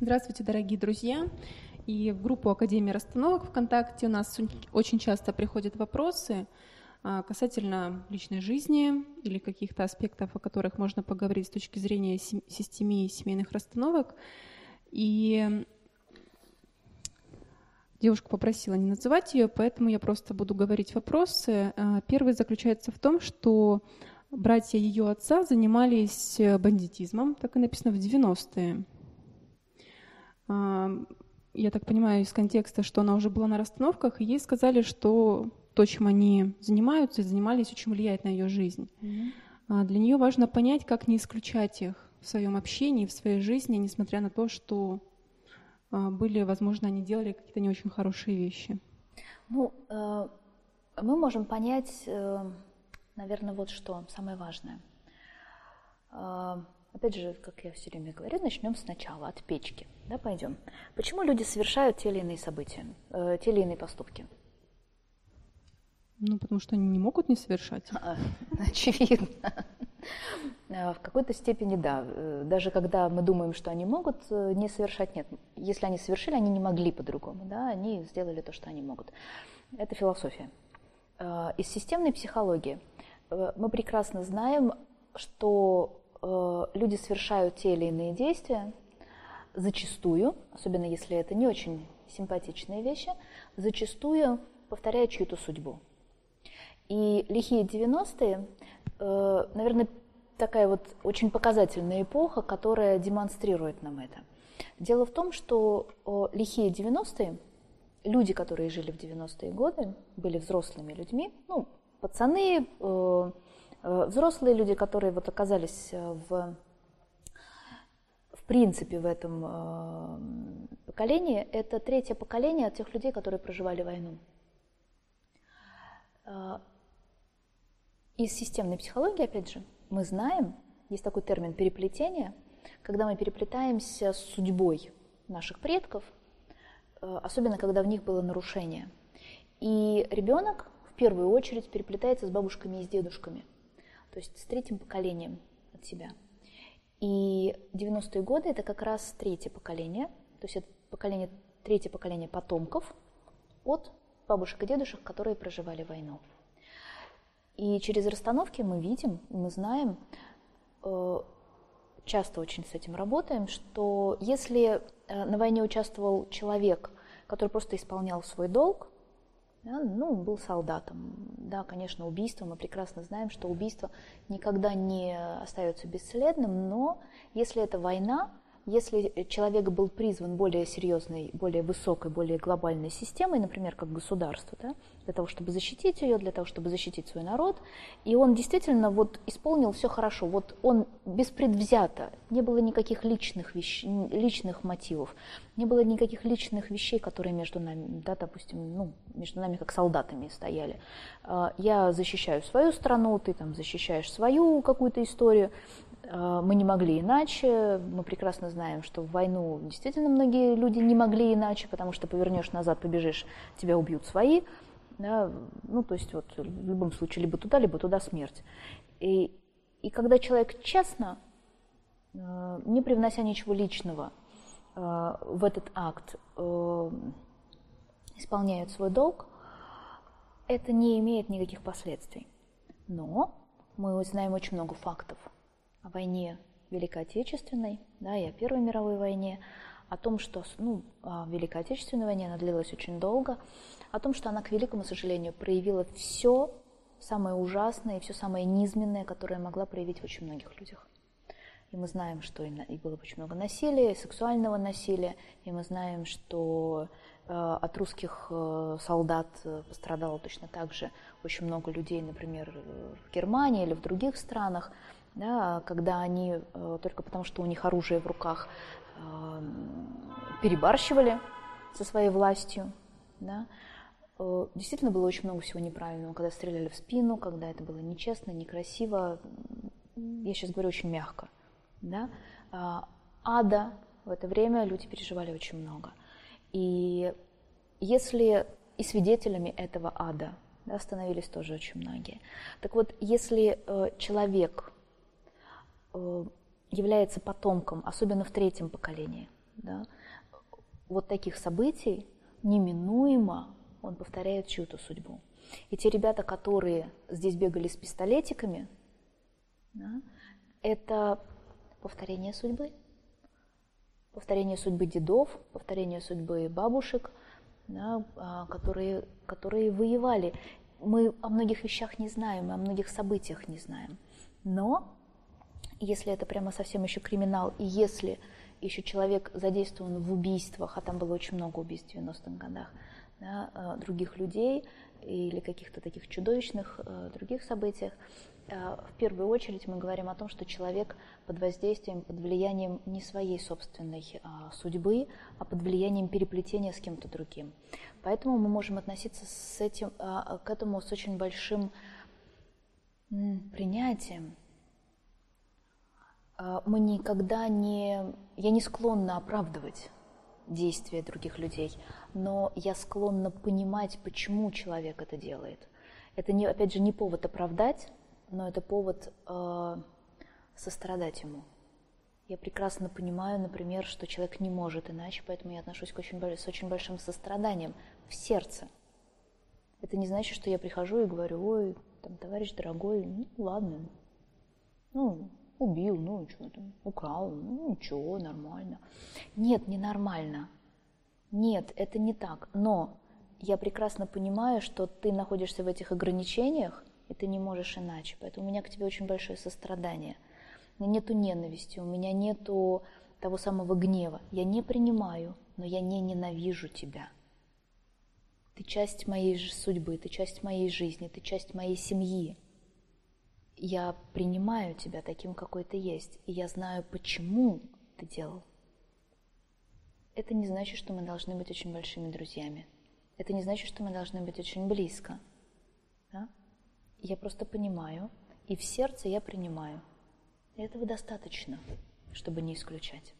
Здравствуйте, дорогие друзья. И в группу Академии расстановок ВКонтакте у нас очень часто приходят вопросы а, касательно личной жизни или каких-то аспектов, о которых можно поговорить с точки зрения системии семейных расстановок. И девушка попросила не называть ее, поэтому я просто буду говорить вопросы. А, первый заключается в том, что братья ее отца занимались бандитизмом, так и написано в 90-е. Я так понимаю из контекста, что она уже была на расстановках, и ей сказали, что то, чем они занимаются и занимались, очень влияет на ее жизнь. Mm-hmm. Для нее важно понять, как не исключать их в своем общении, в своей жизни, несмотря на то, что а, были, возможно, они делали какие-то не очень хорошие вещи. Ну, э, мы можем понять, э, наверное, вот что самое важное. Э, опять же, как я все время говорю, начнем сначала, от печки. Да, пойдем. Почему люди совершают те или иные события, те или иные поступки? Ну, потому что они не могут не совершать. А, очевидно. А, в какой-то степени да. Э, даже когда мы думаем, что они могут э, не совершать, нет. Если они совершили, они не могли по-другому. Да? Они сделали то, что они могут. Это философия. Из системной психологии э, мы прекрасно знаем, что люди совершают те или иные действия, зачастую, особенно если это не очень симпатичные вещи, зачастую повторяя чью-то судьбу. И лихие 90-е, э, наверное, такая вот очень показательная эпоха, которая демонстрирует нам это. Дело в том, что лихие 90-е, люди, которые жили в 90-е годы, были взрослыми людьми, ну, пацаны, э, э, взрослые люди, которые вот оказались в, в принципе в этом поколении, это третье поколение от тех людей, которые проживали войну. Из системной психологии, опять же, мы знаем, есть такой термин переплетение, когда мы переплетаемся с судьбой наших предков, э, особенно когда в них было нарушение. И ребенок в первую очередь переплетается с бабушками и с дедушками, то есть с третьим поколением от себя. И 90-е годы это как раз третье поколение, то есть это поколение, третье поколение потомков от бабушек и дедушек, которые проживали войну. И через расстановки мы видим, мы знаем, э, часто очень с этим работаем, что если э, на войне участвовал человек, который просто исполнял свой долг, ну, был солдатом. Да, конечно, убийство, мы прекрасно знаем, что убийство никогда не остается бесследным, но если это война, если человек был призван более серьезной, более высокой, более глобальной системой, например, как государство, да, для того, чтобы защитить ее, для того, чтобы защитить свой народ, и он действительно вот исполнил все хорошо, вот он беспредвзято, не было никаких личных, вещ... личных мотивов, не было никаких личных вещей, которые между нами, да, допустим, ну, между нами как солдатами стояли. А, я защищаю свою страну, ты там защищаешь свою какую-то историю, мы не могли иначе. Мы прекрасно знаем, что в войну действительно многие люди не могли иначе, потому что повернешь назад, побежишь, тебя убьют свои. Да? Ну, то есть вот в любом случае либо туда, либо туда смерть. И, и когда человек честно, а, не привнося ничего личного а, в этот акт, исполняет свой долг, это не имеет никаких последствий. Но мы знаем очень много фактов – о войне Великой Отечественной, да, и о Первой мировой войне, о том, что ну, Великой Отечественной войне она длилась очень долго, о том, что она, к великому сожалению, проявила все самое ужасное и все самое низменное, которое могла проявить в очень многих людях. И мы знаем, что и было очень много насилия, и сексуального насилия, и мы знаем, что э, от русских э, солдат э, пострадало точно так же очень много людей, например, в Германии или в других странах да, когда они э, только потому, что у них оружие в руках, э, перебарщивали со своей властью. Да. Э, действительно было очень много всего неправильного, когда стреляли в спину, когда это было нечестно, некрасиво. Я сейчас говорю очень мягко. Да. Ада в это время люди переживали очень много. И если и свидетелями этого ада да, становились тоже очень многие. Так вот, если человек является потомком, особенно в третьем поколении, да, вот таких событий неминуемо он повторяет чью-то судьбу. И те ребята, которые здесь бегали с пистолетиками, да, это повторение судьбы. Повторение судьбы дедов, повторение судьбы бабушек, да, а, которые, которые воевали. Мы о многих вещах не знаем, мы о многих событиях не знаем. Но если это прямо совсем еще криминал, и если еще человек задействован в убийствах, а там было очень много убийств в 90-х годах, да, а, других людей или каких-то таких чудовищных э, других событиях, э, в первую очередь мы говорим о том, что человек под воздействием, под влиянием не своей собственной э, судьбы, а под влиянием переплетения с кем-то другим. Поэтому мы можем относиться с этим, э, к этому с очень большим э, принятием, мы никогда не... Я не склонна оправдывать действия других людей, но я склонна понимать, почему человек это делает. Это, не, опять же, не повод оправдать, но это повод э, сострадать ему. Я прекрасно понимаю, например, что человек не может иначе, поэтому я отношусь к очень, с очень большим состраданием в сердце. Это не значит, что я прихожу и говорю, ой, там, товарищ дорогой, ну ладно, ну, убил, ну что там, украл, ну ничего, нормально. Нет, не нормально. Нет, это не так. Но я прекрасно понимаю, что ты находишься в этих ограничениях, и ты не можешь иначе. Поэтому у меня к тебе очень большое сострадание. У меня нету ненависти, у меня нету того самого гнева. Я не принимаю, но я не ненавижу тебя. Ты часть моей судьбы, ты часть моей жизни, ты часть моей семьи я принимаю тебя таким, какой ты есть, и я знаю, почему ты делал. Это не значит, что мы должны быть очень большими друзьями. Это не значит, что мы должны быть очень близко. Да? Я просто понимаю, и в сердце я принимаю. И этого достаточно, чтобы не исключать.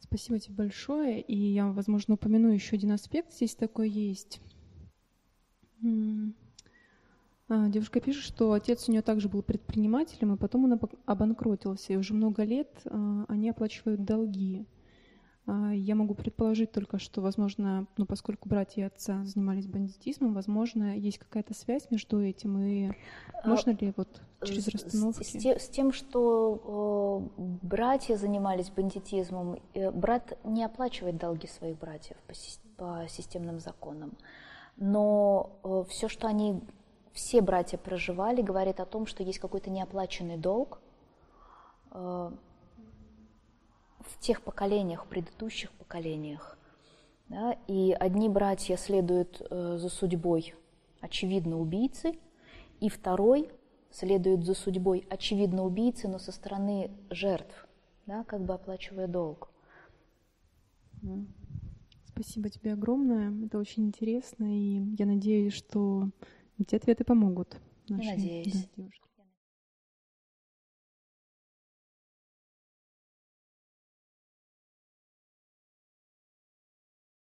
Спасибо тебе большое. И я, возможно, упомяну еще один аспект. Здесь такой есть. Девушка пишет, что отец у нее также был предпринимателем, и потом он обанкротился, и уже много лет а, они оплачивают долги. А, я могу предположить только, что, возможно, ну, поскольку братья отца занимались бандитизмом, возможно, есть какая-то связь между этим, и можно ли вот через расстановки? С, с, с тем, что э, братья занимались бандитизмом, э, брат не оплачивает долги своих братьев по, по системным законам, но э, все, что они все братья проживали, говорит о том, что есть какой-то неоплаченный долг э, в тех поколениях, в предыдущих поколениях. Да, и одни братья следуют э, за судьбой, очевидно, убийцы, и второй следует за судьбой, очевидно, убийцы, но со стороны жертв, да, как бы оплачивая долг. Спасибо тебе огромное. Это очень интересно, и я надеюсь, что эти ответы помогут нашим Надеюсь. Да.